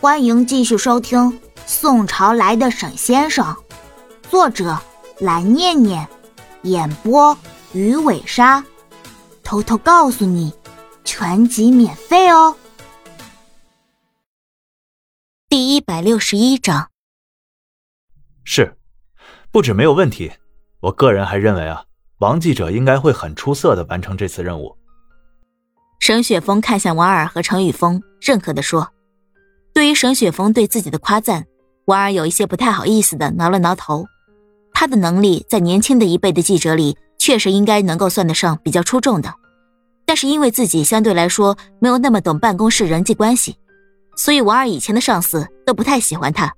欢迎继续收听《宋朝来的沈先生》，作者蓝念念，演播鱼尾鲨。偷偷告诉你，全集免费哦。第一百六十一章，是，不止没有问题，我个人还认为啊，王记者应该会很出色的完成这次任务。沈雪峰看向王尔和程宇峰，认可的说。对于沈雪峰对自己的夸赞，王尔有一些不太好意思的挠了挠头。他的能力在年轻的一辈的记者里，确实应该能够算得上比较出众的。但是因为自己相对来说没有那么懂办公室人际关系，所以王尔以前的上司都不太喜欢他，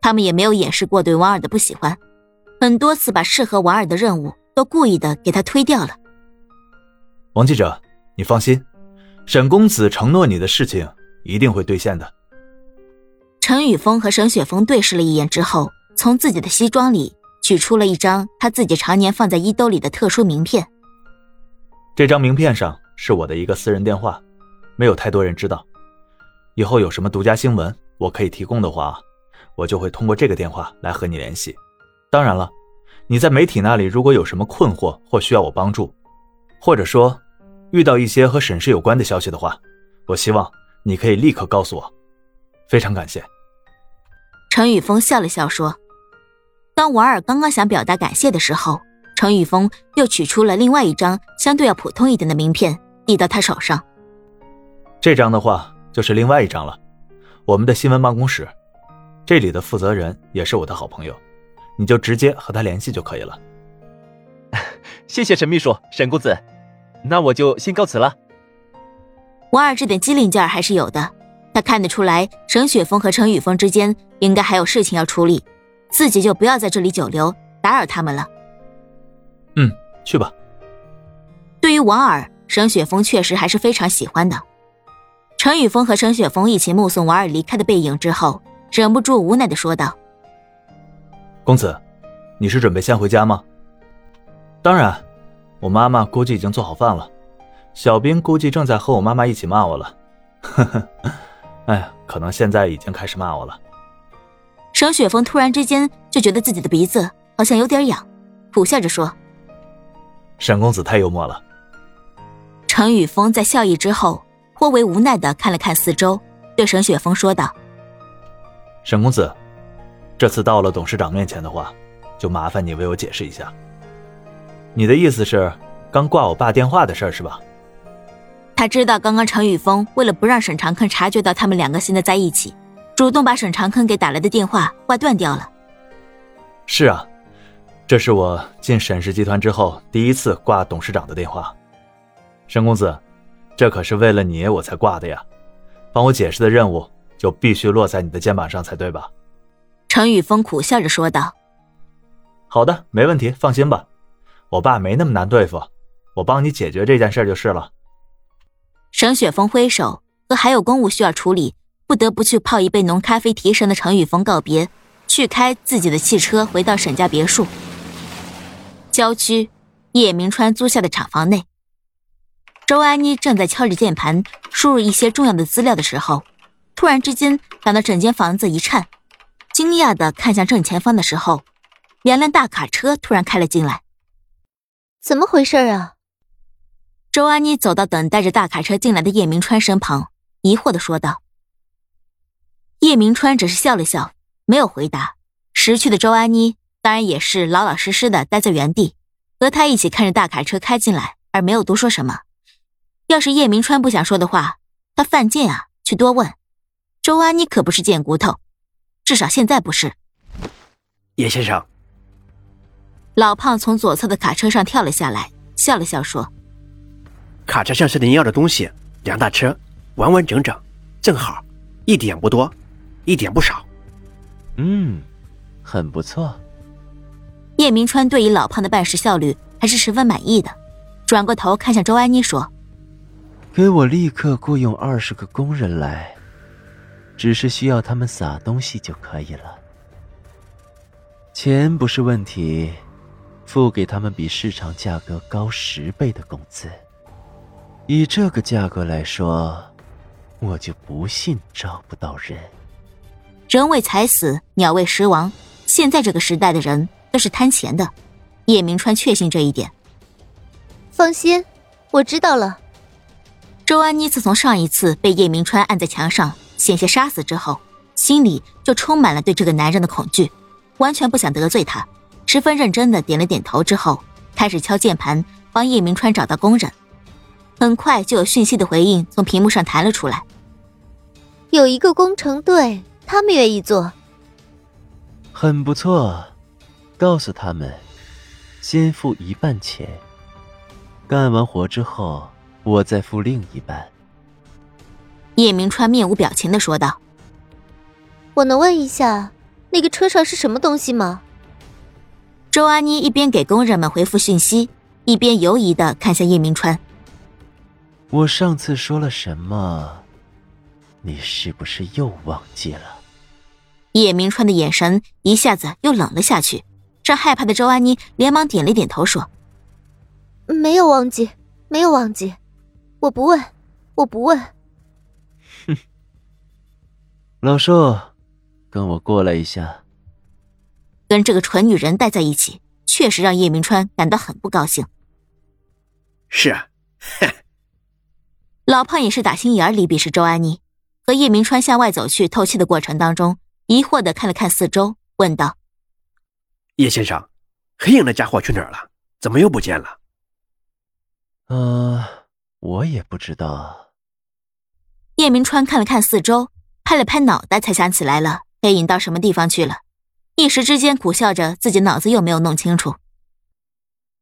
他们也没有掩饰过对王尔的不喜欢，很多次把适合王尔的任务都故意的给他推掉了。王记者，你放心，沈公子承诺你的事情一定会兑现的。陈宇峰和沈雪峰对视了一眼之后，从自己的西装里取出了一张他自己常年放在衣兜里的特殊名片。这张名片上是我的一个私人电话，没有太多人知道。以后有什么独家新闻我可以提供的话，我就会通过这个电话来和你联系。当然了，你在媒体那里如果有什么困惑或需要我帮助，或者说遇到一些和沈氏有关的消息的话，我希望你可以立刻告诉我。非常感谢。程宇峰笑了笑说：“当王尔刚刚想表达感谢的时候，程宇峰又取出了另外一张相对要普通一点的名片，递到他手上。这张的话就是另外一张了，我们的新闻办公室，这里的负责人也是我的好朋友，你就直接和他联系就可以了。谢谢沈秘书、沈公子，那我就先告辞了。王二这点机灵劲儿还是有的。”他看得出来，沈雪峰和陈宇峰之间应该还有事情要处理，自己就不要在这里久留，打扰他们了。嗯，去吧。对于王尔，沈雪峰确实还是非常喜欢的。陈宇峰和沈雪峰一起目送王尔离开的背影之后，忍不住无奈的说道：“公子，你是准备先回家吗？”“当然，我妈妈估计已经做好饭了，小兵估计正在和我妈妈一起骂我了。”呵呵。哎呀，可能现在已经开始骂我了。沈雪峰突然之间就觉得自己的鼻子好像有点痒，苦笑着说：“沈公子太幽默了。”程宇峰在笑意之后，颇为无奈的看了看四周，对沈雪峰说道：“沈公子，这次到了董事长面前的话，就麻烦你为我解释一下。你的意思是，刚挂我爸电话的事是吧？”他知道，刚刚程宇峰为了不让沈长坑察觉到他们两个现在在一起，主动把沈长坑给打来的电话挂断掉了。是啊，这是我进沈氏集团之后第一次挂董事长的电话。沈公子，这可是为了你我才挂的呀，帮我解释的任务就必须落在你的肩膀上才对吧？程宇峰苦笑着说道：“好的，没问题，放心吧，我爸没那么难对付，我帮你解决这件事就是了。”沈雪峰挥手，和还有公务需要处理、不得不去泡一杯浓咖啡提神的程宇峰告别，去开自己的汽车回到沈家别墅。郊区，叶明川租下的厂房内，周安妮正在敲着键盘输入一些重要的资料的时候，突然之间感到整间房子一颤，惊讶的看向正前方的时候，两辆大卡车突然开了进来。怎么回事啊？周安妮走到等待着大卡车进来的叶明川身旁，疑惑的说道：“叶明川只是笑了笑，没有回答。识趣的周安妮当然也是老老实实的待在原地，和他一起看着大卡车开进来，而没有多说什么。要是叶明川不想说的话，他犯贱啊，去多问。周安妮可不是贱骨头，至少现在不是。”叶先生，老胖从左侧的卡车上跳了下来，笑了笑说。卡车上是您要的东西，两大车，完完整整，正好，一点不多，一点不少。嗯，很不错。叶明川对于老胖的办事效率还是十分满意的，转过头看向周安妮说：“给我立刻雇佣二十个工人来，只是需要他们撒东西就可以了。钱不是问题，付给他们比市场价格高十倍的工资。”以这个价格来说，我就不信招不到人。人为财死，鸟为食亡。现在这个时代的人都是贪钱的，叶明川确信这一点。放心，我知道了。周安妮自从上一次被叶明川按在墙上险些杀死之后，心里就充满了对这个男人的恐惧，完全不想得罪他，十分认真的点了点头之后，开始敲键盘帮叶明川找到工人。很快就有讯息的回应从屏幕上弹了出来，有一个工程队。他们愿意做，很不错。告诉他们，先付一半钱，干完活之后，我再付另一半。叶明川面无表情的说道：“我能问一下，那个车上是什么东西吗？”周安妮一边给工人们回复讯息，一边犹疑的看向叶明川：“我上次说了什么？”你是不是又忘记了？叶明川的眼神一下子又冷了下去，让害怕的周安妮连忙点了点头，说：“没有忘记，没有忘记，我不问，我不问。”哼，老寿，跟我过来一下。跟这个蠢女人待在一起，确实让叶明川感到很不高兴。是啊，哼。老胖也是打心眼里鄙视周安妮。和叶明川向外走去透气的过程当中，疑惑的看了看四周，问道：“叶先生，黑影那家伙去哪儿了？怎么又不见了？”“呃，我也不知道。”叶明川看了看四周，拍了拍脑袋，才想起来了，黑影到什么地方去了？一时之间苦笑着，自己脑子又没有弄清楚。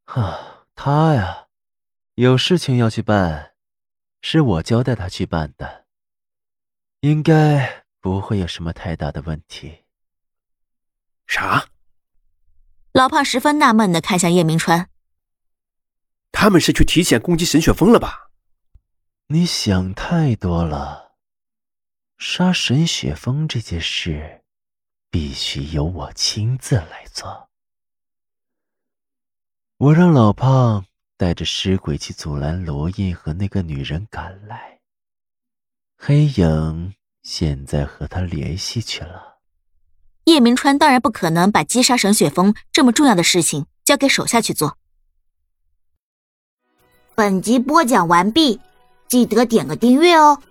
啊，他呀，有事情要去办，是我交代他去办的。应该不会有什么太大的问题。啥？老胖十分纳闷的看向叶明川。他们是去提前攻击沈雪峰了吧？你想太多了。杀沈雪峰这件事，必须由我亲自来做。我让老胖带着尸鬼去阻拦罗印和那个女人赶来。黑影现在和他联系去了。叶明川当然不可能把击杀沈雪峰这么重要的事情交给手下去做。本集播讲完毕，记得点个订阅哦。